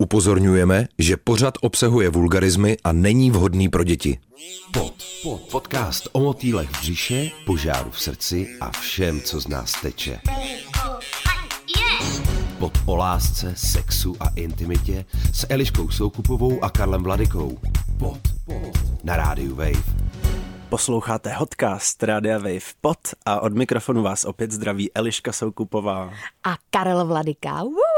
Upozorňujeme, že pořad obsahuje vulgarizmy a není vhodný pro děti. Pod, pod, podcast o motýlech v břiše, požáru v srdci a všem, co z nás teče. Pod o lásce, sexu a intimitě s Eliškou Soukupovou a Karlem Vladikou. Pod, pod, na rádiu Wave. Posloucháte Hotcast Rádia Wave Pod a od mikrofonu vás opět zdraví Eliška Soukupová. A Karel Vladika. Woo!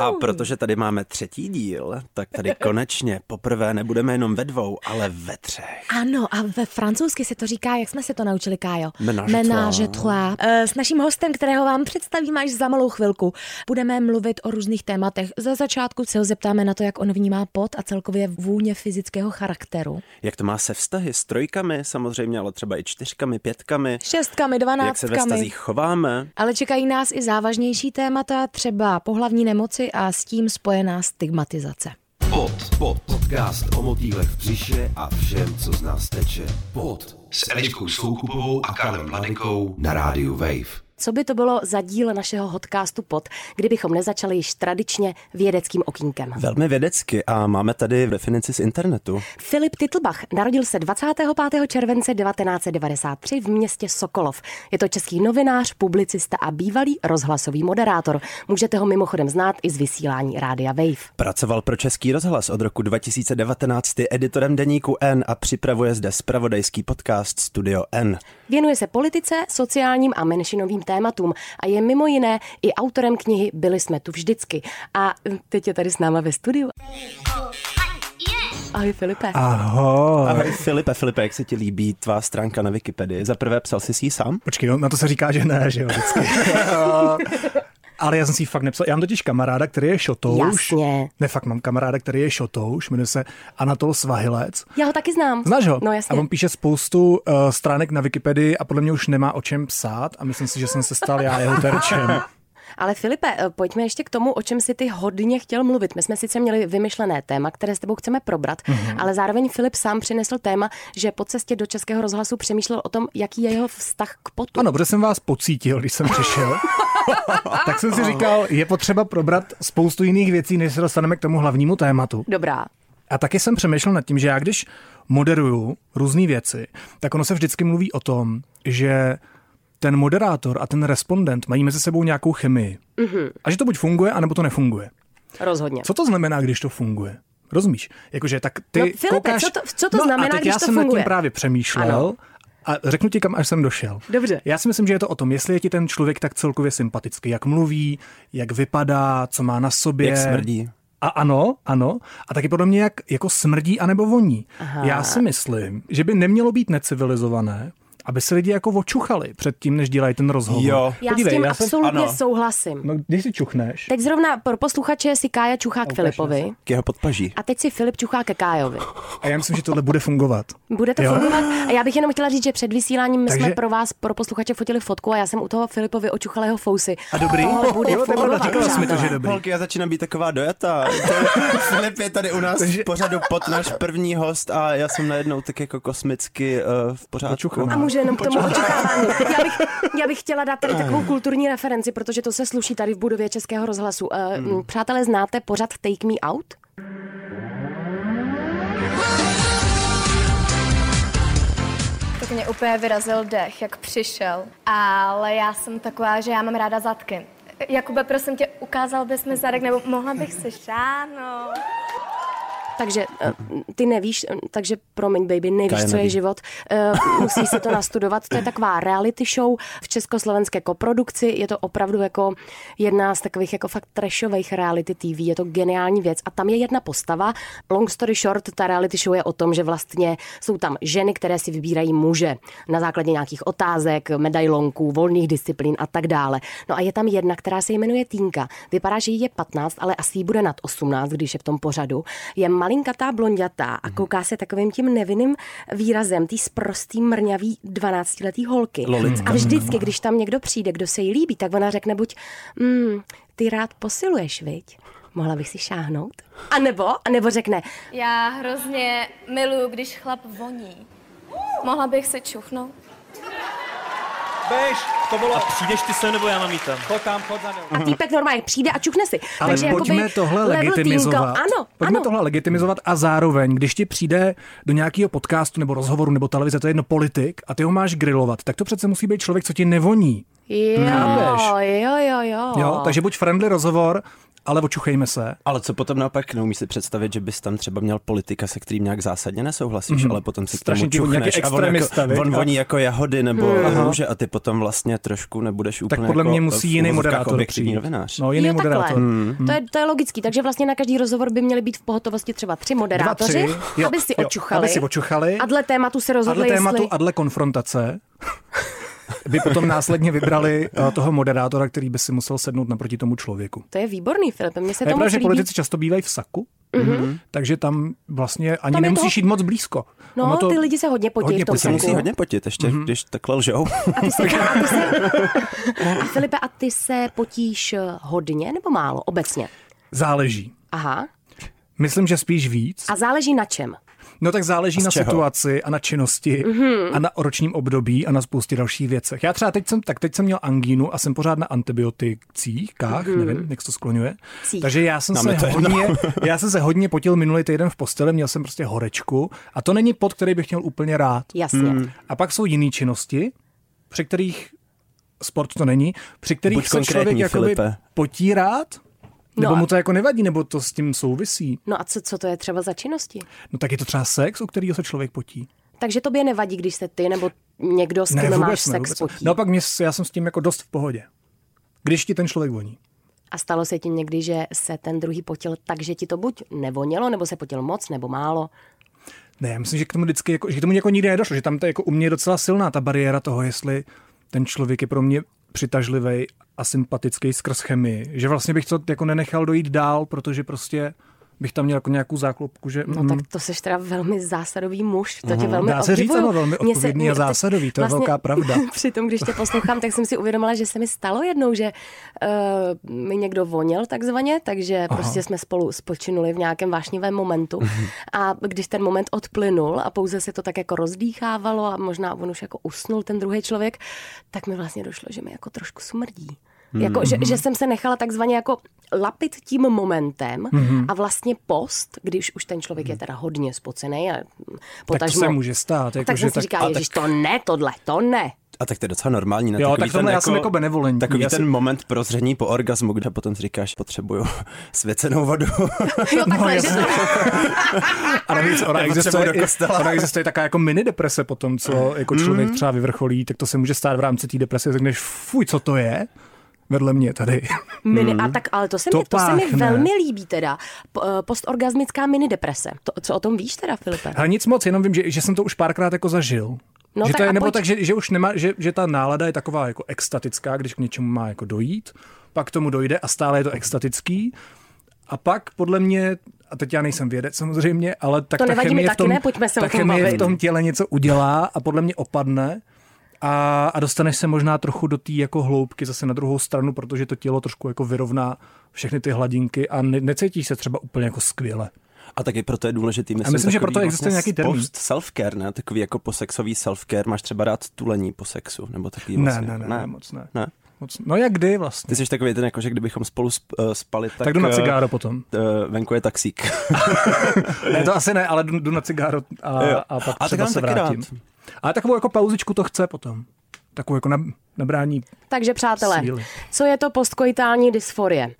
A protože tady máme třetí díl, tak tady konečně poprvé nebudeme jenom ve dvou, ale ve třech. Ano, a ve francouzsky se to říká, jak jsme se to naučili, Kájo? Ménage trois. Eh, S naším hostem, kterého vám představím až za malou chvilku, budeme mluvit o různých tématech. Za začátku se ho zeptáme na to, jak on vnímá pot a celkově vůně fyzického charakteru. Jak to má se vztahy s trojkami samozřejmě, ale třeba i čtyřkami, pětkami. Šestkami, Jak se ve dvanáctkami. vztazích chováme. Ale čekají nás i závažnější témata, třeba pohlavní nemoci a s tím spojená stigmatizace. Pod, pod, podcast o motýlech v břiše a všem, co z nás teče. Pod, s Eliškou Soukupovou a Karlem Vladikou na rádiu Wave. Co by to bylo za díl našeho podcastu pod, kdybychom nezačali již tradičně vědeckým okýnkem? Velmi vědecky a máme tady definici z internetu. Filip Titlbach narodil se 25. července 1993 v městě Sokolov. Je to český novinář, publicista a bývalý rozhlasový moderátor. Můžete ho mimochodem znát i z vysílání Rádia Wave. Pracoval pro Český rozhlas od roku 2019 je editorem deníku N a připravuje zde spravodajský podcast Studio N. Věnuje se politice, sociálním a menšinovým tématům a je mimo jiné i autorem knihy Byli jsme tu vždycky. A teď je tady s náma ve studiu. Ahoj Filipe. Ahoj. Ahoj Filipe, Filipe, jak se ti líbí tvá stránka na Wikipedii? Za prvé psal jsi si ji sám? Počkej, no, na to se říká, že ne, že jo, vždycky. Ale já jsem si ji fakt nepsal. Já mám totiž kamaráda, který je šotouš. Jasně. Ne, fakt mám kamaráda, který je šotouš, jmenuje se Anatol Svahilec. Já ho taky znám. Znáš ho? No A jasně. on píše spoustu uh, stránek na Wikipedii a podle mě už nemá o čem psát a myslím si, že jsem se stal já jeho terčem. Ale Filipe, eh, pojďme ještě k tomu, o čem si ty hodně chtěl mluvit. My jsme sice měli vymyšlené téma, které s tebou chceme probrat, Mhm. mm-hmm. ale zároveň Filip sám přinesl téma, že po cestě do Českého rozhlasu přemýšlel o tom, jaký je jeho vztah k potu. Ano, protože jsem vás pocítil, když jsem přišel. tak jsem si říkal, je potřeba probrat spoustu jiných věcí, než se dostaneme k tomu hlavnímu tématu. Dobrá. A taky jsem přemýšlel nad tím, že já když moderuju různé věci, tak ono se vždycky mluví o tom, že ten moderátor a ten respondent mají mezi sebou nějakou chemii. Mm-hmm. A že to buď funguje, anebo to nefunguje. Rozhodně. Co to znamená, když to funguje? Rozumíš? Jakože tak ty No, Filipe, koukáš... co to- co to no, znamená, a teď když já to jsem nad funguje? tím právě přemýšlel Ano. a řeknu ti, kam až jsem došel. Dobře. Já si myslím, že je to o tom, jestli je ti ten člověk tak celkově sympatický, jak mluví, jak vypadá, co má na sobě. Jak smrdí. A ano, ano. A taky podle mě, jak jako smrdí anebo voní. Aha. Já si myslím, že by nemělo být necivilizované, aby se lidi jako očuchali před tím, než dělají ten rozhovor. Jo. Já Podívej, s tím já jsem- absolutně ano. souhlasím. No, když si čuchneš, Teď zrovna pro posluchače si Kája čuchá k Ukaž Filipovi K jeho podpaží. a teď si Filip čuchá ke Kájovi. a já myslím, že tohle bude fungovat. Bude to Jo. fungovat? A já bych jenom chtěla říct, že před vysíláním my Takže- jsme pro vás, pro posluchače, fotili fotku a já jsem u toho Filipovi očuchala jeho fousy. A dobrý? Tohle bude Jo, fungovat, říkala jsi mi to, že dobrý. Holky, já začínám být taková dojatá. Filip je tady u nás Takže- v pořadu pod náš první host a já jsem najednou tak jako kosmicky uh, v pořádku. A může jenom k tomu očekávání. Já bych, já bych chtěla dát tady takovou kulturní referenci, protože to se sluší tady v budově Českého rozhlasu. Uh, Přátelé, znáte pořad Take Me Out? Tak mě úplně vyrazil dech, jak přišel. Ale já jsem taková, že já mám ráda zadky. Jakube, prosím tě, ukázal bys mi zadek, nebo mohla bych se šáhnout? Takže eh, ty nevíš, eh, takže promiň, baby, nevíš, Kaja co je neví. život. Eh, Musí si to nastudovat. To je taková reality show v československé koprodukci. Je to opravdu jako jedna z takových jako fakt trashových reality TV. Je to geniální věc. A tam je jedna postava. Long story short, ta reality show je o tom, že vlastně jsou tam ženy, které si vybírají muže na základě nějakých otázek, medailonků, volných disciplín a tak dále. No a je tam jedna, která se jmenuje Týnka. Vypadá, že jí je 15, ale asi jí bude nad 18, když je v tom pořadu. Je malinkatá blondětá a kouká se takovým tím nevinným výrazem, tý sprostý mrňavý 12-letý holky. Lolicka. A vždycky, když tam někdo přijde, kdo se jí líbí, tak ona řekne buď, mm, ty rád posiluješ, viď? Mohla bych si šáhnout? A nebo, a nebo řekne, Já hrozně miluju, když chlap voní. Mohla bych si čuchnout? Běž, to bylo... A přijdeš ty sem, nebo já mám jít tam? Chod tam, chod za mnou. A týpek normálně přijde a čukne si. Ale Takže pojďme jakoby tohle level legitimizovat. Ano, pojďme ano. tohle legitimizovat a zároveň, když ti přijde do nějakého podcastu nebo rozhovoru nebo televize, to je jedno politik a ty ho máš grilovat, tak to přece musí být člověk, co ti nevoní. Jo, Chápeš? jo, jo, jo. Jo, takže buď friendly rozhovor, ale očuchejme se. Ale co potom naopak, neumíš si představit, že bys tam třeba měl politika, se kterým nějak zásadně nesouhlasíš, Mhm. ale potom si k Strašně tomu voní nějaký čuchneš a on, jako, on A- voní jako jahody nebo Aha. růže a ty potom vlastně trošku nebudeš úplně podle jako mě musí jiný moderátor přijít. novinář. No, jiný jo, takhle. moderátor. Hmm. To, je, to je logický, takže vlastně na každý rozhovor by měli být v pohotovosti třeba tři moderátoři, Dva, tři. Jo, aby si jo, očuchali. aby si očuchali. A dle tématu se A rozhodli, dle tématu jestli... a dle konfrontace by potom následně vybrali eh, toho moderátora, který by si musel sednout naproti tomu člověku. To je výborný, Filip, mně se Je to pravda, moc že politici často bývají v saku, mm-hmm. takže tam vlastně ani Tam nemusíš toho- jít moc blízko. No, Ono to ty lidi se hodně potí hodně v tom. Se musí saku. hodně potit, ještě Mhm. když takhle lžou. A ty se, a, ty se, a Filipe, a ty se potíš eh, hodně nebo málo obecně? Záleží. Aha. Myslím, že spíš víc. A záleží na čem? No tak záleží na čeho? situaci a na činnosti mm-hmm. a na ročním období a na spoustě dalších věcech. Já třeba teď jsem, tak teď jsem měl angínu a jsem pořád na antibiotikcích, mm-hmm. nevím, jak se to skloňuje. Cích. Takže já jsem, Nám se jedno. hodně, já jsem se hodně potil minulý týden v posteli, měl jsem prostě horečku a to není pod, který bych měl úplně rád. Jasně. Hmm. A pak jsou jiné činnosti, při kterých sport to není, při kterých Buď se člověk jakoby Filipe. Nebo No a- mu to jako nevadí, nebo to s tím souvisí. No a co, co to je třeba za činnosti? No tak je to třeba sex, u kterého se člověk potí. Takže tobě nevadí, když se ty nebo někdo, s kým Ne, máš sex vůbec potí. ne. Naopak mě, já jsem s tím jako dost v pohodě. Když ti ten člověk voní. A stalo se ti někdy, že se ten druhý potil tak, že ti to buď nevonělo, nebo se potil moc, nebo málo? Ne, já myslím, že k tomu vždycky, jako, že k tomu jako nikdy nedošlo, že tam to je jako u mě docela silná ta bariéra toho, jestli ten člověk je pro mě přitažlivý a sympatický skrz chemii. Že vlastně bych to jako nenechal dojít dál, protože prostě bych tam měl jako nějakou záklopku, že No mm, tak to seš teda velmi zásadový muž, to tě velmi Dá se říct, ano, velmi odpovědný a teď zásadový, to je velká pravda. Přitom, když tě poslouchám, tak jsem si uvědomila, že se mi stalo jednou, že uh, mi někdo vonil takzvaně, takže Aha. prostě jsme spolu spočinuli v nějakém vášnivém momentu. Mhm. a když ten moment odplynul a pouze se to tak jako rozdýchávalo a možná on už jako usnul ten druhý člověk, tak mi vlastně došlo, že mi jako trošku smrdí. Jako, že, Mhm. že jsem se nechala takzvaně jako lapit tím momentem Mhm. a vlastně post, když už ten člověk je teda hodně spocený a tak to potažmo, se může stát. Jako, tak že jsem si tak, říkala, a ježiš, tak- to ne, tohle, to ne. A tak to je docela normální. Ne? Jo, Takový tak tohle já jsem jako benevolentní. Takový Já ten si- moment prozření po orgasmu, kde potom si říkáš, potřebuju svěcenou vodu. Jo, takhle, že to... A navíc ona existuje, ona existuje taková jako mini deprese potom, co jako člověk třeba vyvrcholí, tak to se může stát v rámci té deprese, řekneš, fuj, co to je? Vedle mě tady. Mini, a tak, ale to se, To mi, to se mi velmi líbí teda. Eh, Postorgasmická mini deprese. To, co o tom víš teda, Filipe? Ale nic moc, jenom vím, že, že jsem to už párkrát jako zažil. No že tak to je, a nebo pojď. tak, že, že už nemá, že, že ta nálada je taková jako extatická, když k něčemu má jako dojít, pak k tomu dojde a stále je to extatický. A pak podle mě, a teď já nejsem vědec samozřejmě, ale tak To ta nevadí, chemie, v taky tom, ne, pojďme se o ta tom chemie bavit. v tom těle něco udělá a podle mě opadne a, a dostaneš se možná trochu do té jako hloubky zase na druhou stranu, protože to tělo trošku jako vyrovná všechny ty hladinky a ne, necítíš se třeba úplně jako skvěle. A taky proto je důležitý, myslím, myslím, že proto existuje nějaký termín. Self-care, ne? Takový jako posexový self-care. Máš třeba rád tulení po sexu, nebo takový Ne, vlastně, ne, ne, ne, moc ne. ne. Moc, no jak kdy vlastně? Ty jsi takový ten, jako, že kdybychom spolu sp, uh, spali, tak, Tak jdu na eh, cigáro potom. eh, venku je taxík. Ne, to asi ne, ale jdu, jdu na cigáro a, Jo. a pak A třeba se vrátím. rád. Ale takovou jako pauzičku to chce potom. Takovou jako nab, nabrání. Takže přátelé, Síly. co je to postkoitální dysforie?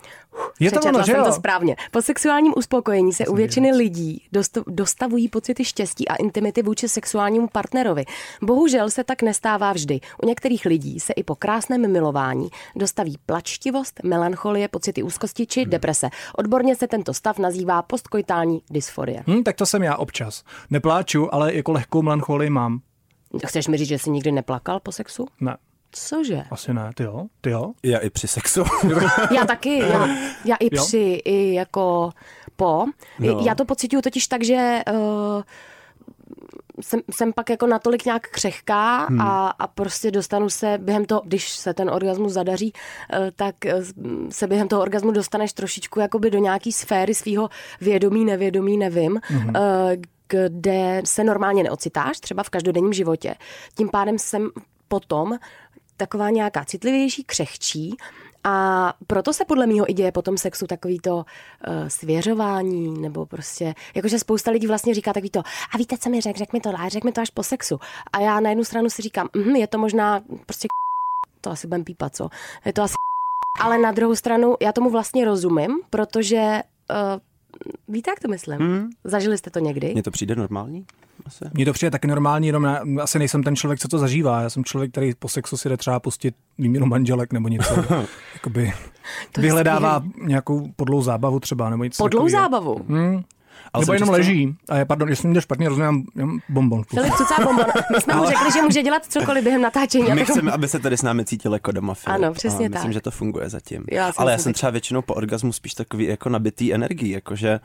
Je to ono, že jsem jo? to správně. Po sexuálním uspokojení se u většiny lidí dost- dostavují pocity štěstí a intimity vůči sexuálnímu partnerovi. Bohužel se tak nestává vždy. U některých lidí se i po krásném milování dostaví plačtivost, melancholie, pocity úzkosti či deprese. Odborně se tento stav nazývá postkoitální dysforie. Hm, tak to jsem já občas. Nepláču, ale jako lehkou melancholii mám. Chceš mi říct, že jsi nikdy neplakal po sexu? Ne, Cože? asi ne. Ty jo? Ty jo? Já i při sexu. Já taky, já, já i Jo? při, i jako po. No. Já to pocituju totiž tak, že uh, jsem, jsem pak jako natolik nějak křehká hmm. a, a prostě dostanu se během toho, když se ten orgasmus zadaří, eh, tak eh, se během toho orgasmu dostaneš trošičku jakoby do nějaký sféry svého vědomí, nevědomí, nevím, hmm. Kde se normálně neocitáš, třeba v každodenním životě. Tím pádem jsem potom taková nějaká citlivější, křehčí a proto se podle mého i děje po tom sexu takový to uh, svěřování, nebo prostě, jakože spousta lidí vlastně říká takový to, a víte, co mi řek, řek mi to, a řek mi to až po sexu. A já na jednu stranu si říkám, mm, je to možná prostě to asi budem pípat, co? Je to asi ale na druhou stranu já tomu vlastně rozumím, protože uh, víte, jak to myslím? Hmm. Zažili jste to někdy? Mně to přijde normální? Asi. Mně to přijde taky normální, jenom já asi nejsem ten člověk, co to zažívá. Já jsem člověk, který po sexu si jde třeba pustit výměnu manželek nebo něco. Jakoby vyhledává nějakou podlou zábavu třeba nebo něco Podlou takový. zábavu? Hmm. Ale Nebo jenom leží. A je, pardon, jestli mě špatně rozumím, bonbon. Filip Cucá bonbon. My jsme mu řekli, že může dělat cokoliv během natáčení. My chceme, aby se tady s námi cítil jako doma. Filip. Ano, přesně a tak. Myslím, že to funguje zatím. Já Ale já jsem třeba většinou po orgasmu spíš takový jako nabitý energií, jakože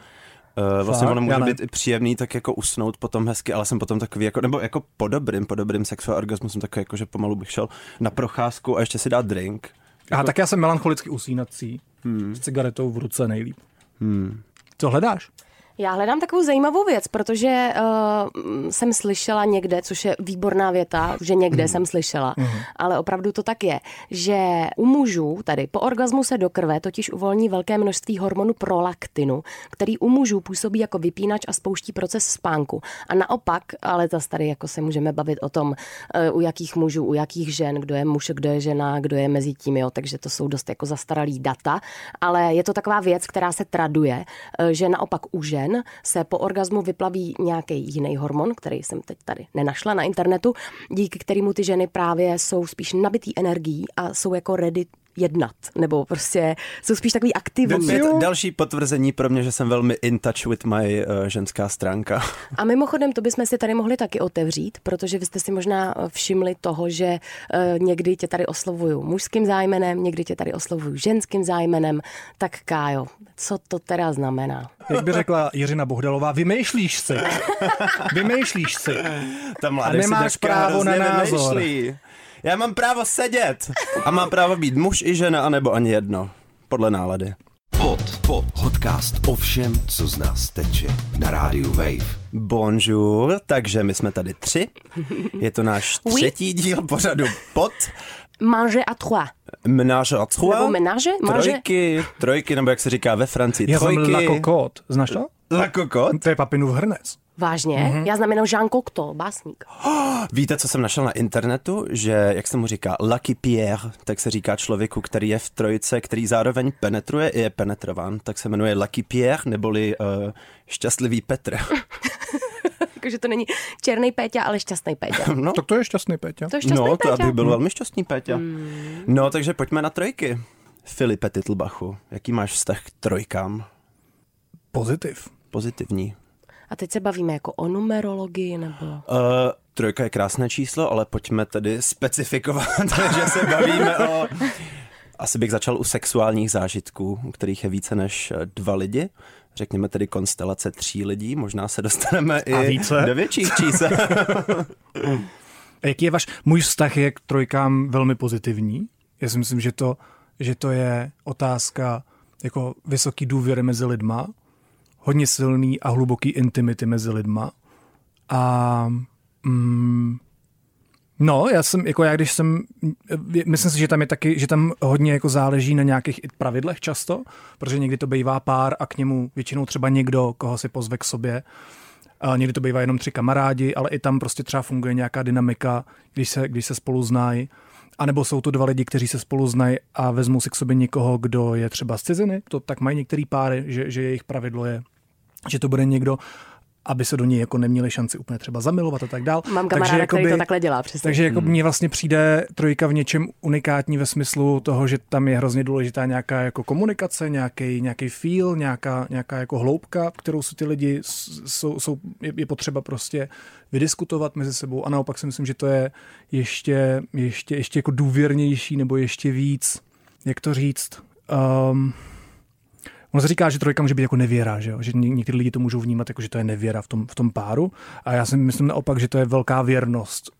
Uh, vlastně ono může být i příjemný tak jako usnout potom hezky, ale jsem potom takový jako, nebo jako po dobrým, po dobrým sexu a orgasmu jsem takový jako, že pomalu bych šel na procházku a ještě si dát drink. Jako... A tak já jsem melancholicky usínací. Hmm. S cigaretou v ruce nejlíp. Hmm. Co hledáš? Já hledám takovou zajímavou věc, protože uh, jsem slyšela někde, což je výborná věta, že někde mm. jsem slyšela, mm. ale opravdu to tak je, že u mužů, tady po orgazmu se do krve totiž uvolní velké množství hormonu prolaktinu, který u mužů působí jako vypínač a spouští proces spánku. A naopak, ale zase tady jako se můžeme bavit o tom, uh, u jakých mužů, u jakých žen, kdo je muž, kdo je žena, kdo je mezi tím, jo, takže to jsou dost jako zastaralý data, ale je to taková věc, která se traduje, uh, že naopak u žen žen se po orgazmu vyplaví nějaký jiný hormon, který jsem teď tady nenašla na internetu, díky kterému ty ženy právě jsou spíš nabitý energií a jsou jako ready jednat, nebo prostě jsou spíš takový aktivní. Je další potvrzení pro mě, že jsem velmi in touch with my uh, ženská stránka. A mimochodem, to bychom si tady mohli taky otevřít, protože vy jste si možná eh, všimli toho, že uh, někdy tě tady oslovuju mužským zájmenem, někdy tě tady oslovuju ženským zájmenem. Tak Kájo, co to teda znamená? Jak by řekla Jiřina Bohdalová, vymýšlíš si. Vymýšlíš si. A nemáš právo na názor. Vymýšlí. Já mám právo sedět. A mám právo být muž i žena, anebo ani jedno. Podle nálady. Pod, pod, podcast o všem, co z nás teče na rádiu Wave. Bonjour, takže my jsme tady tři. Je to náš třetí oui. díl pořadu pod. Mange à trois. Ménage à trois. Nebo ménage? Trojky, trojky, nebo jak se říká ve Francii, Já trojky. jsem La Cocotte, znáš to? La Cocotte? To je papinův hrnec. Vážně? Mm-hmm. Já znamenám Jean Cocteau, básník. Oh, víte, co jsem našel na internetu? Že, jak se mu říká, Lucky Pierre, tak se říká člověku, který je v trojice, který zároveň penetruje i je penetrován, tak se jmenuje Lucky Pierre, neboli uh, šťastlivý Petr. Jakože to není černý Péťa, ale šťastný Péťa. No. Tak to je šťastný Péťa. To je šťastný no, Péťa. to aby byl velmi šťastný Péťa. Hmm. No, takže pojďme na trojky. Filipe Titlbachu, jaký máš vztah k trojkám? Pozitiv. Pozitivní. A teď se bavíme jako o numerologii nebo... Uh, trojka je krásné číslo, ale pojďme tedy specifikovat, že se bavíme o... Asi bych začal u sexuálních zážitků, u kterých je více než dva lidi. Řekněme tedy konstelace tří lidí, možná se dostaneme A i více? do větších čísel. Jaký je váš... Můj vztah je k trojkám velmi pozitivní. Já si myslím, že to, že to je otázka jako vysoký důvěry mezi lidma, hodně silný a hluboký intimity mezi lidma. A mm, no, já jsem, jako já když jsem, myslím si, že tam je taky, že tam hodně jako záleží na nějakých pravidlech často, protože někdy to bývá pár a k němu většinou třeba někdo, koho si pozve k sobě. A někdy to bývá jenom tři kamarádi, ale i tam prostě třeba funguje nějaká dynamika, když se, když se spolu znají. A nebo jsou to dva lidi, kteří se spolu znají a vezmou si k sobě někoho, kdo je třeba z ciziny. To tak mají některý páry, že, že jejich pravidlo je že to bude někdo, aby se do něj jako neměli šanci úplně třeba zamilovat a tak dál. Mám kamaráda, takže, jakoby, který to takhle dělá, přesně. Takže jako hmm. mně vlastně přijde trojka v něčem unikátní ve smyslu toho, že tam je hrozně důležitá nějaká jako komunikace, nějaký, nějaký feel, nějaká, nějaká jako hloubka, kterou si ty lidi jsou, jsou je, je, potřeba prostě vydiskutovat mezi sebou a naopak si myslím, že to je ještě, ještě, ještě jako důvěrnější nebo ještě víc, jak to říct, um, Ono se říká, že trojka může být jako nevěra, že, jo? že někteří lidi to můžou vnímat jako, že to je nevěra v tom, v tom páru. A já si myslím naopak, že to je velká věrnost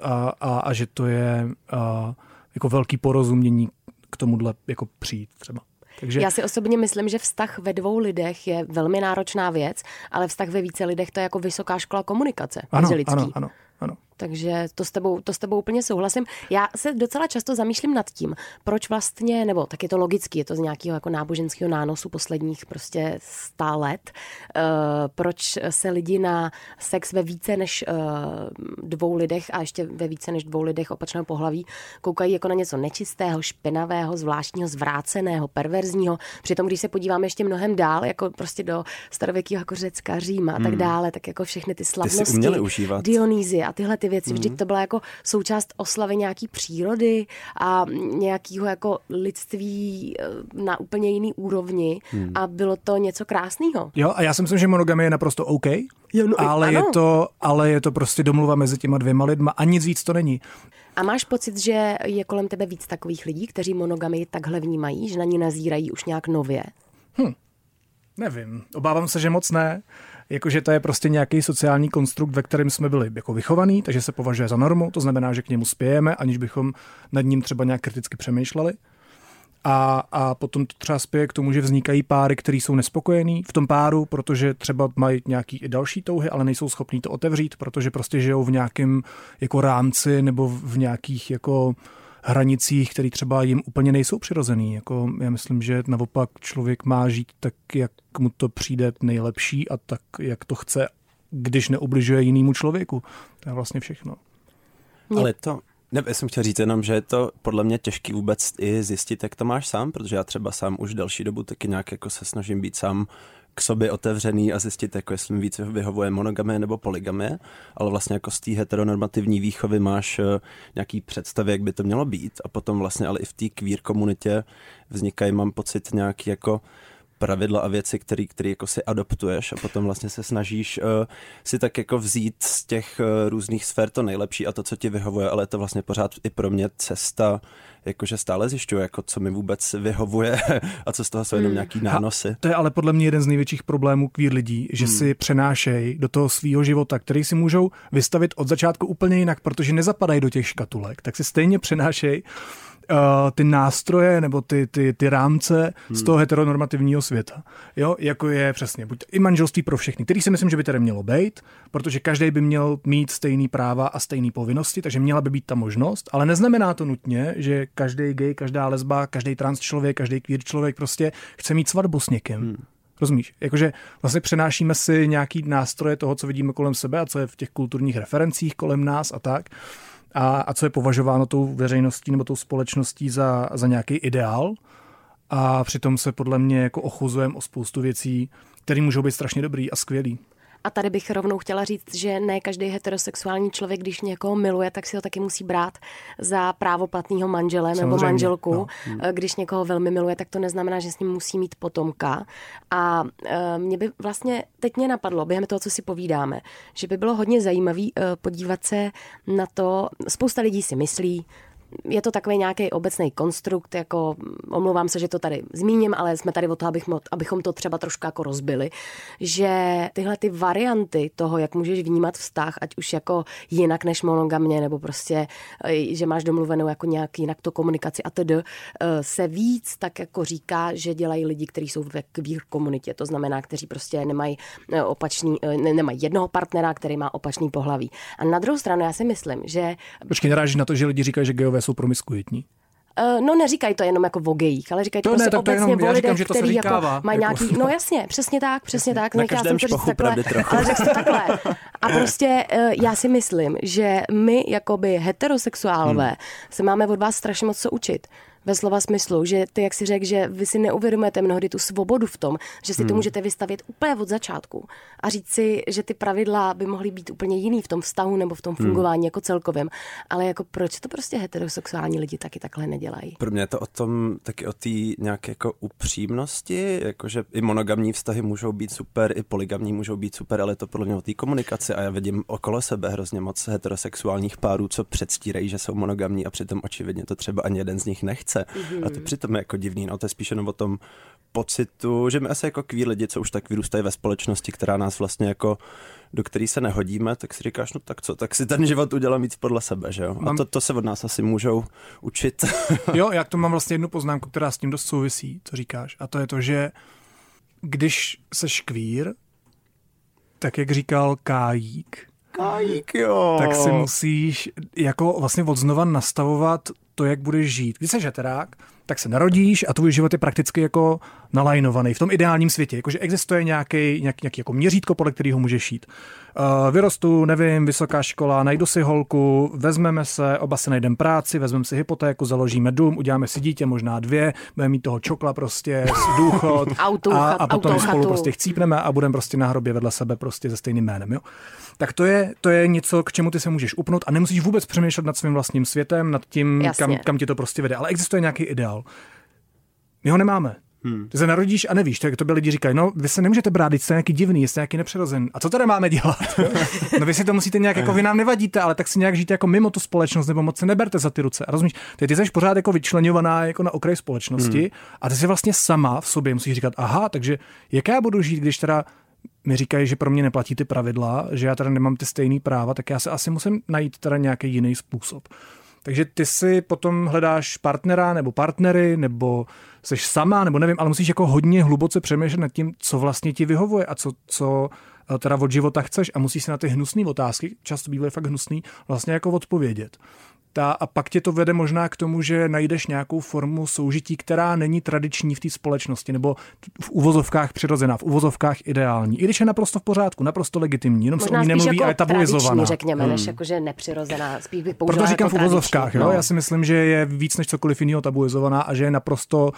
a, a, a že to je a, jako velký porozumění k tomuhle jako přijít třeba. Takže... Já si osobně myslím, že vztah ve dvou lidech je velmi náročná věc, ale vztah ve více lidech to je jako vysoká škola komunikace ano, ano, ano, ano. Takže to s, tebou, to s tebou úplně souhlasím. Já se docela často zamýšlím nad tím, proč vlastně, nebo tak je to logicky, je to z nějakého jako náboženského nánosu posledních prostě sta let, uh, proč se lidi na sex ve více než uh, dvou lidech a ještě ve více než dvou lidech opačného pohlaví koukají jako na něco nečistého, špinavého, zvláštního, zvráceného, perverzního. Přitom, když se podíváme ještě mnohem dál, jako prostě do starověkého jako Řecka, Říma a tak hmm. dále, tak jako všechny ty slavnosti, ty Dionýzy a tyhle ty věci, mm. vždyť to byla jako součást oslavy nějaký přírody a nějakého jako lidství eh, na úplně jiný úrovni mm. a bylo to něco krásného. Jo, a já si myslím, že monogamie je naprosto OK, jo, no, ale, je to, ale je to prostě domluva mezi těma dvěma lidma a nic víc to není. A máš pocit, že je kolem tebe víc takových lidí, kteří monogamy takhle vnímají, že na ní nazírají už nějak nově? Hm. Nevím, obávám se, že moc ne jakože to je prostě nějaký sociální konstrukt, ve kterém jsme byli jako vychovaný, takže se považuje za normu, to znamená, že k němu spějeme, aniž bychom nad ním třeba nějak kriticky přemýšleli. A, a potom to třeba spěje k tomu, že vznikají páry, které jsou nespokojení v tom páru, protože třeba mají nějaký i další touhy, ale nejsou schopní to otevřít, protože prostě žijou v nějakém jako rámci nebo v nějakých jako hranicích, které třeba jim úplně nejsou přirozený. Jako já myslím, že naopak člověk má žít tak, jak mu to přijde nejlepší a tak, jak to chce, když neubližuje jinému člověku. To je vlastně všechno. Ale to, ne, já jsem chtěl říct jenom, že je to podle mě těžký vůbec i zjistit, jak to máš sám, protože já třeba sám už delší dobu taky nějak jako se snažím být sám k sobě otevřený a zjistit, jako jestli mi víc vyhovuje monogamie nebo polygamie, ale vlastně jako z té heteronormativní výchovy máš eh, nějaký představy, jak by to mělo být. A potom vlastně ale i v té queer komunitě vznikají, mám pocit, nějaký jako pravidla a věci, které který jako si adoptuješ a potom vlastně se snažíš uh, si tak jako vzít z těch uh, různých sfér to nejlepší a to, co ti vyhovuje, ale je to vlastně pořád i pro mě cesta, jakože stále zjišťuju, jako co mi vůbec vyhovuje a co z toho jsou jenom hmm. nějaký nánosy. A to je ale podle mě jeden z největších problémů queer lidí, že hmm. si přenášejí do toho svého života, který si můžou vystavit od začátku úplně jinak, protože nezapadají do těch škatulek, tak si stejně přenášejí uh, ty nástroje nebo ty, ty, ty rámce hmm. z toho heteronormativního světa. Jo, jako je přesně, buď i manželství pro všechny, který si myslím, že by tedy mělo být, protože každý by měl mít stejný práva a stejné povinnosti, takže měla by být ta možnost, ale neznamená to nutně, že každý gay, každá lesba, každý trans člověk, každý queer člověk prostě chce mít svatbu s někým. Hmm. Rozumíš? Jakože vlastně přenášíme si nějaký nástroje toho, co vidíme kolem sebe a co je v těch kulturních referencích kolem nás a tak a, a co je považováno tou veřejností nebo tou společností za, za nějaký ideál. A přitom se podle mě jako ochuzujeme o spoustu věcí, které můžou být strašně dobrý a skvělý. A tady bych rovnou chtěla říct, že ne každý heterosexuální člověk, když někoho miluje, tak si ho taky musí brát za právoplatného manžele Samozřejmě, nebo manželku. No. Eh, když někoho velmi miluje, tak to neznamená, že s ním musí mít potomka. A e, mě by vlastně teď mě napadlo, během toho, co si povídáme, že by bylo hodně zajímavé e, podívat se na to, spousta lidí si myslí, je to takový nějaký obecný konstrukt, jako omlouvám se, že to tady zmíním, ale jsme tady o to, abych, abychom to třeba trošku jako rozbili, že tyhle ty varianty toho, jak můžeš vnímat vztah, ať už jako jinak než monogamně, nebo prostě, eh, že máš domluvenou jako nějak jinak to komunikaci a tedy, se víc tak jako říká, že dělají lidi, kteří jsou ve queer komunitě, to znamená, kteří prostě nemají eh, opačný, ne, nemají jednoho partnera, který má opačný pohlaví. A na druhou stranu já si myslím, že... Počkej, narážíš na to, že lidi říkají, že geové jsou promiskuitní? Uh, no neříkají to jenom jako vogejích, ale říkají to, to prostě ne, obecně jenom, o lidech, který jako mají jako... nějaký, no jasně, přesně tak, přesně tak, na nechtěla jsem to říct takhle, ale řekl to takhle. A prostě uh, já si myslím, že my jakoby heterosexuálové hmm. se máme od vás strašně moc co učit ve slova smyslu, že ty, jak si řekl, že vy si neuvědomujete mnohdy tu svobodu v tom, že si hmm. to můžete vystavit úplně od začátku a říct si, že ty pravidla by mohly být úplně jiný v tom vztahu nebo v tom hmm. fungování hmm. jako celkovém. Ale jako proč to prostě heterosexuální lidi taky takhle nedělají? Pro mě je to o tom, taky o té nějaké jako upřímnosti, jakože i monogamní vztahy můžou být super, i poligamní můžou být super, ale je to podle mě o té komunikaci a já vidím okolo sebe hrozně moc heterosexuálních párů, co předstírají, že jsou monogamní a přitom očividně to třeba ani jeden z nich nechce chce. Mm-hmm. A to přitom je jako divný, no to je spíš jenom o tom pocitu, že my asi jako kví lidi, co už tak vyrůstají ve společnosti, která nás vlastně jako do který se nehodíme, tak si říkáš, no tak co, tak si ten život udělám víc podle sebe, že jo? A to, to se od nás asi můžou učit. jo, já to mám vlastně jednu poznámku, která s tím dost souvisí, co říkáš. A to je to, že když seš kvír, tak jak říkal Kájík, Kajík, jo. tak si musíš jako vlastně odznova nastavovat to, jak budeš žít. Když jsi žeterák, tak se narodíš a tvůj život je prakticky jako nalajnovaný v tom ideálním světě, jakože existuje nějaký, nějaký, nějaký jako měřítko, podle kterého můžeš žít. Uh, vyrostu, nevím, vysoká škola, najdu si holku, vezmeme se, oba si najdeme práci, vezmeme si hypotéku, založíme dům, uděláme si dítě, možná dvě, budeme mít toho čokla prostě, důchod auto, a, a potom auto, spolu prostě chcípneme a budeme prostě na hrobě vedle sebe prostě se stejným jménem. Jo? Tak to je, to je něco, k čemu ty se můžeš upnout a nemusíš vůbec přemýšlet nad svým vlastním světem, nad tím, kam, kam ti to prostě vede. Ale existuje nějaký ideál. My ho nemáme. Hmm. Ty se narodíš a nevíš, tak to by lidi říkají, no vy se nemůžete brát, jste nějaký divný, jste nějaký nepřirozený. A co tady máme dělat? no vy si to musíte nějak, jako vy nám nevadíte, ale tak si nějak žijte jako mimo tu společnost, nebo moc se neberte za ty ruce. A rozumíš, ty, ty jsi pořád jako vyčlenovaná jako na okraj společnosti hmm. a ty si vlastně sama v sobě musíš říkat, aha, takže jak já budu žít, když teda mi říkají, že pro mě neplatí ty pravidla, že já teda nemám ty stejné práva, tak já se asi musím najít teda nějaký jiný způsob. Takže ty si potom hledáš partnera nebo partnery, nebo jsi sama, nebo nevím, ale musíš jako hodně hluboce přemýšlet nad tím, co vlastně ti vyhovuje a co, co eh, teda od života chceš a musíš si na ty hnusné otázky, často bývají fakt hnusný, vlastně jako odpovědět. Ta, a pak tě to vede možná k tomu, že najdeš nějakou formu soužití, která není tradiční v té společnosti, nebo v uvozovkách přirozená, v uvozovkách ideální. I když je naprosto v pořádku, naprosto legitimní, jenom se o Možná ní nemluví jako a je tabuizovaná. řekněme, hmm. než jakože nepřirozená. Spíš bych Proto říkám jako v uvozovkách, tradiční. jo? Já si myslím, že je víc než cokoliv jiného tabuizovaná a že je naprosto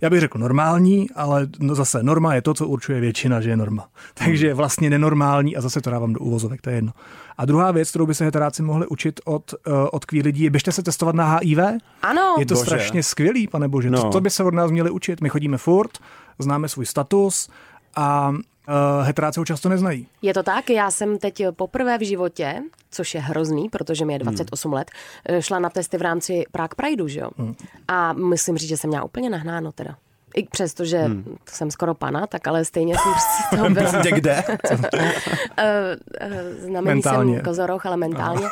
já bych řekl normální, ale no zase norma je to, co určuje většina, že je norma. Takže je vlastně nenormální a zase to dávám do úvozovek, to je jedno. A druhá věc, kterou by se heteráci mohli učit od, uh, od queer lidí, je běžte se testovat na HIV. Ano. Je to Bože. strašně skvělý, pane bože. No. To, to by se od nás měli učit. My chodíme furt, známe svůj status a uh, heteráci ho často neznají. Je to tak, já jsem teď poprvé v životě, což je hrozný, protože mi je 28 hmm. let, eh, šla na testy v rámci Prague Prideu, že jo? Hmm. A musím říct, že jsem měla úplně nahnáno teda. I přesto, že hmm. jsem skoro pana, tak ale stejně jsem prostě z toho byla. Někde? Eh, eh, Znamení Mentálně. jsem kozoroch, ale mentálně.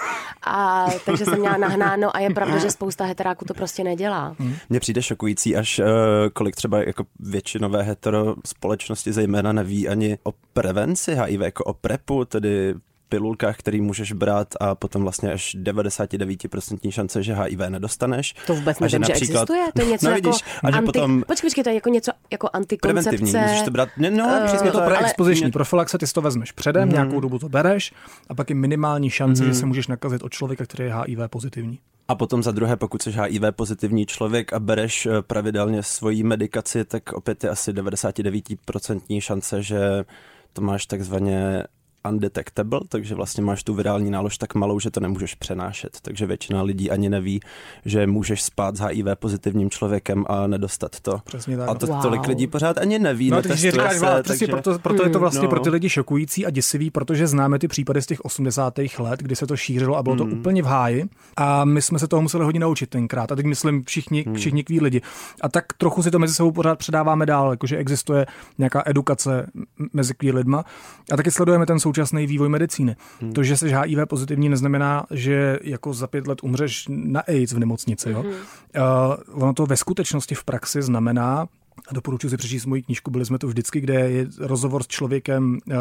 A, takže jsem měla nahnáno a je pravda, že spousta heteráků to prostě nedělá. Mně přijde šokující, až uh, kolik třeba jako většinové hetero společnosti zejména neví ani o prevenci HIV, jako o PrEPu, tedy pilulkách, který můžeš brát a potom vlastně až 99% šance, že HIV nedostaneš. To vůbec A nevím, že, existuje. To je něco no, jako vidíš, a že anti... potom Počkej, počkej, to je jako něco jako preventivní, antikoncepce. můžeš to brát, ne, no, Eh, přesně Je to tak. preexpoziční Ale- profilaxe, ty si to vezmeš předem, mm. nějakou dobu to bereš a pak je minimální šance, mm. že se můžeš nakazit od člověka, který je HIV pozitivní. A potom za druhé, pokud jsi HIV pozitivní člověk a bereš eh, pravidelně svoji medikaci, tak opět je asi 99% šance, že to máš takzvaně undetectable, takže vlastně máš tu virální nálož tak malou, že to nemůžeš přenášet. Takže většina lidí ani neví, že můžeš spát s HIV pozitivním člověkem a nedostat to. Přesně tak. A to Wow. tolik lidí pořád ani neví. No, takže říkáš, se, přesně takže- proto, proto je to vlastně No. pro ty lidi šokující a děsivý, protože známe ty případy z těch 80. let, kdy se to šířilo a bylo to úplně v háji a my jsme se toho museli hodně naučit tenkrát. A teď myslím všichni, všichni kví lidi. A tak trochu si to mezi sebou pořád předáváme dál, jakože existuje nějaká edukace mezi queer lidma. A taky sledujeme ten současný vývoj medicíny. To, že jsi HIV pozitivní, neznamená, že jako za pět let umřeš na AIDS v nemocnici. Jo? Uh, ono to ve skutečnosti v praxi znamená, a doporučuji si přečíst moji knížku, byli jsme tu vždycky, kde je rozhovor s člověkem, uh,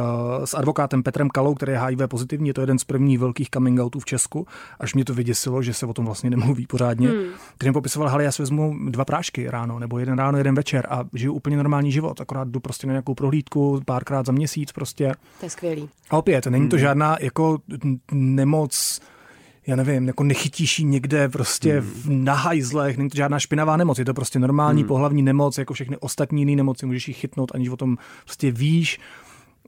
s advokátem Petrem Kalou, který je HIV pozitivní, je to jeden z prvních velkých coming outů v Česku, až mě to vyděsilo, že se o tom vlastně nemluví pořádně. Hmm. Který mi popisoval, hele, já si vezmu dva prášky ráno, nebo jeden ráno, jeden večer a žiju úplně normální život, akorát jdu prostě na nějakou prohlídku párkrát za měsíc prostě. To je skvělý. A opět, není to žádná jako nemoc, já nevím, jako nechytíš ji někde prostě v, na hajzlech, není to žádná špinavá nemoc, je to prostě normální pohlavní nemoc, jako všechny ostatní jiné nemoci, můžeš ji chytnout, aniž o tom prostě víš,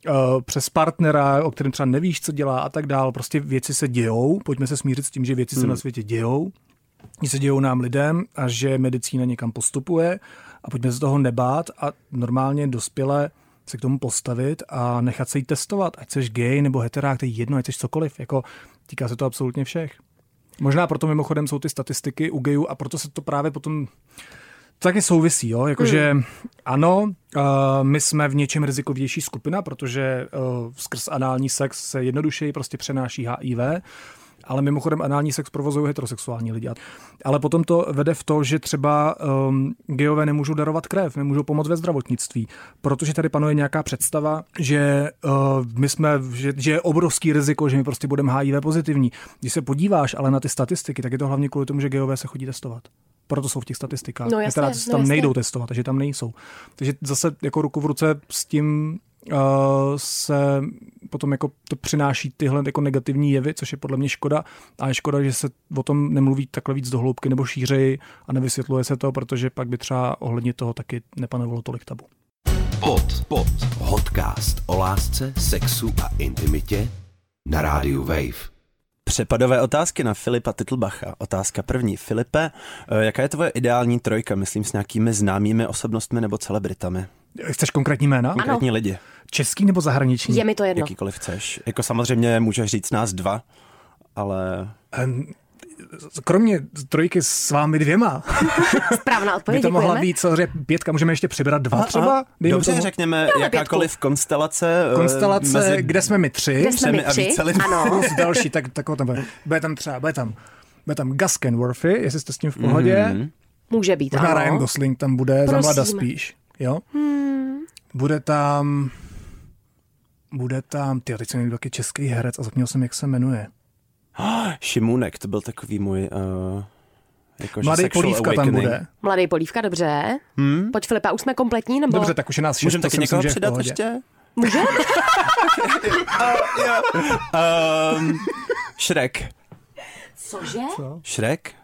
uh, přes partnera, o kterém třeba nevíš, co dělá a tak dál. Prostě věci se dějou, pojďme se smířit s tím, že věci se na světě dějou, že se dějou nám lidem a že medicína někam postupuje a pojďme se toho nebát a normálně dospěle se k tomu postavit a nechat se jí testovat, ať jsi gay nebo heterák, to je jedno, ať jsi cokoliv, jako týká se to absolutně všech. Možná proto mimochodem jsou ty statistiky u gayů a proto se to právě potom to taky souvisí, jo? Jakože mm. ano, uh, my jsme v něčem rizikovější skupina, protože uh, skrz anální sex se jednodušeji prostě přenáší HIV, Ale mimochodem anální sex provozují heterosexuální lidi. Ale potom to vede v to, že třeba um, geové nemůžou darovat krev, nemůžou pomoct ve zdravotnictví, protože tady panuje nějaká představa, že uh, my jsme, že, že je obrovský riziko, že my prostě budeme HIV pozitivní. Když se podíváš ale na ty statistiky, tak je to hlavně kvůli tomu, že geové se chodí testovat proto jsou v těch statistikách. No, jasně, teda no, tam jasně. nejdou testovat, takže tam nejsou. Takže zase jako ruku v ruce s tím uh, se potom jako to přináší tyhle jako negativní jevy, což je podle mě škoda. A je škoda, že se o tom nemluví takhle víc dohloubky nebo šířeji a nevysvětluje se to, protože pak by třeba ohledně toho taky nepanovalo tolik tabu. Pod, pod, podcast o lásce, sexu a intimitě na rádiu Wave. Přepadové otázky na Filipa Titlbacha. Otázka první. Filipe, eh, jaká je tvoje ideální trojka, myslím, s nějakými známými osobnostmi nebo celebritami? Chceš konkrétní jména? Konkrétní lidi, Český nebo zahraniční? Je mi to jedno. jakýkoliv chceš. Jako samozřejmě můžeš říct nás dva, ale Em, Kromě trojky s vámi dvěma, Správná by odpověď, to mohla děkujeme. být samozřejmě pětka, můžeme ještě přibrat dva třeba? Dobře, tomu řekněme jakákoliv konstelace. eh, konstelace, mezi kde jsme my tři, Kde jsme my a tři? více lidmi. Ano. plus další, tak, tak tam bude. Bude tam třeba, bude tam, bude tam Gus Kenworthy, jestli jste s tím v pohodě. Mhm. Může být, Možná Ryan ano. Gosling tam bude, za mlada Prosím. spíš. Jo? Bude tam... Bude tam... Ty, teď jsem taky český herec a zapomněl jsem, jak se jmenuje. Šimunek, to byl takový můj... Uh, jako, Mladý Polívka tam bude. Mladý polívka, dobře. Hmm? Pojď Filipa, už jsme kompletní, nebo? Dobře, tak už je nás šest, Můžeme to taky si myslím, někoho v přidat ještě? Může? Um, Shrek. Cože? Shrek?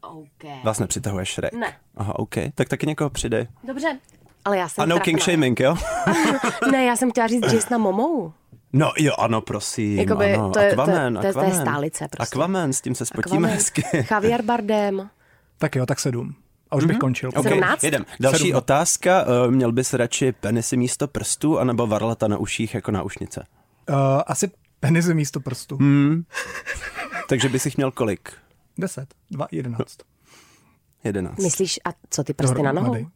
OK. Vás nepřitahuje Shrek? Ne. Aha, OK. Tak taky někoho přidej. Dobře. Ale já jsem A no king shaming, jo? Ne, já jsem chtěla říct Jasona Momou. No jo, ano, prosím, Jakoby ano. to je- to je- Aquaman, to je- to je Aquaman. stálice prostě. Aquaman, s tím se spotíme Aquaman. hezky. Javier Bardem. Tak jo, tak sedm. A už bych končil. Ok, Sedmnáct? jedem. Další Sedm. otázka. Uh, měl bys radši penisy místo prstů, anebo varlata na uších jako náušnice? Uh, asi penisy místo prstu. Hmm. Takže bys jich měl kolik? Deset, dva, jedenáct. Jedenáct. Myslíš, a co ty prsty na nohou? Dohromady.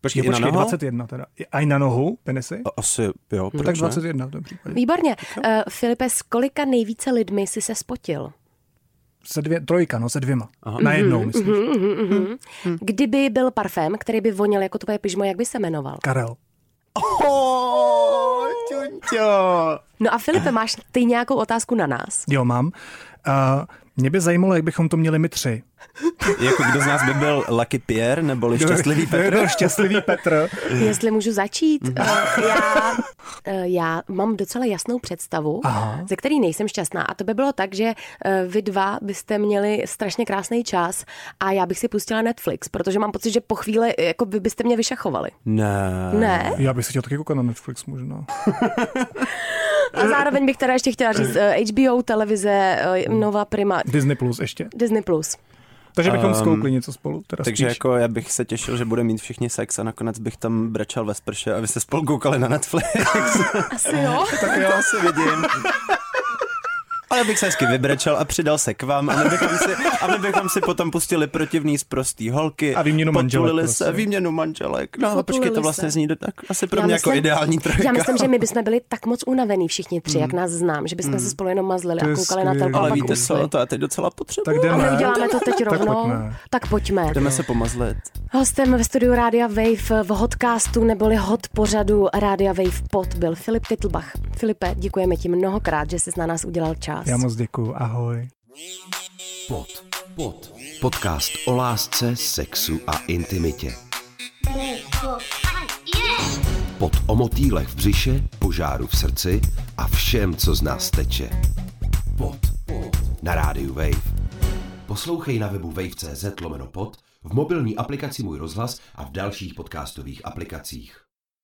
Počkej, na počkej, nohou? 21 teda. A i na nohu penisy? A- Asi, jo, No, proč tak ne? 21 v tom případě. Výborně. Uh, Filipe, s kolika nejvíce lidmi jsi se spotil? Se dvě, trojka, no, se dvěma. Aha. Na jednou, myslím. Hm. Kdyby byl parfém, který by vonil jako tvoje pyžmo, jak by se jmenoval? Karel. Oh, ťuťo. No a Filipe, máš ty nějakou otázku na nás? Jo, mám. Uh, mě by zajímalo, jak bychom to měli my tři. Jako kdo z nás by byl Lucky Pierre, neboli šťastlivý by Petr? byl šťastlivý Petr. Jestli můžu začít, Mhm. uh, já, uh, já mám docela jasnou představu, Aha. ze který nejsem šťastná. A to by bylo tak, že uh, vy dva byste měli strašně krásný čas a já bych si pustila Netflix, protože mám pocit, že po chvíli jako vy byste mě vyšachovali. Ne. Ne? Já bych si chtěl taky koukat na Netflix možná. A zároveň bych teda ještě chtěla říct uh, HBO, televize, uh, Nova Prima, Disney Plus ještě. Disney+. Plus. Takže bychom Um, skoukli něco spolu. Teda Takže spíš. jako já bych se těšil, že bude mít všichni sex a nakonec bych tam brečel ve sprše a vy se spolu koukali na Netflix. Asi jo. tak jo, asi vidím. Ale bych se hezky vybrečel a přidal se k vám a my bychom si, a my bychom si potom pustili protivný z prostý holky. A výměnu manželek potulili prostě. se, výměnu manželek. No, Potulili počkej, to se. vlastně zní do- tak asi pro Já mě jako myslím- ideální trojka. Já myslím, že my bychom byli tak moc unavený všichni tři, jak nás znám, že bychom se spolu jenom mazlili a je koukali na telku a Ale víte co, to já teď docela potřebuji. Tak A jdeme. my uděláme to teď Tak rovnou. pojďme. Tak pojďme. Jdeme se pomazlit. Hostem ve studiu Rádia Wave v Hotcastu neboli Hot pořadu Rádia Wave pod byl Filip Titlbach. Filipe, děkujeme ti mnohokrát, že jsi na nás udělal čas. Já moc děkuju. Ahoj. Pod, pod. Podcast o lásce, sexu a intimitě. Pod o motýlech v břiše, požáru v srdci a všem, co z nás teče. Pod, pod. Na rádiu Wave. Poslouchej na webu wave.cz lomeno pod, v mobilní aplikaci Můj rozhlas a v dalších podcastových aplikacích.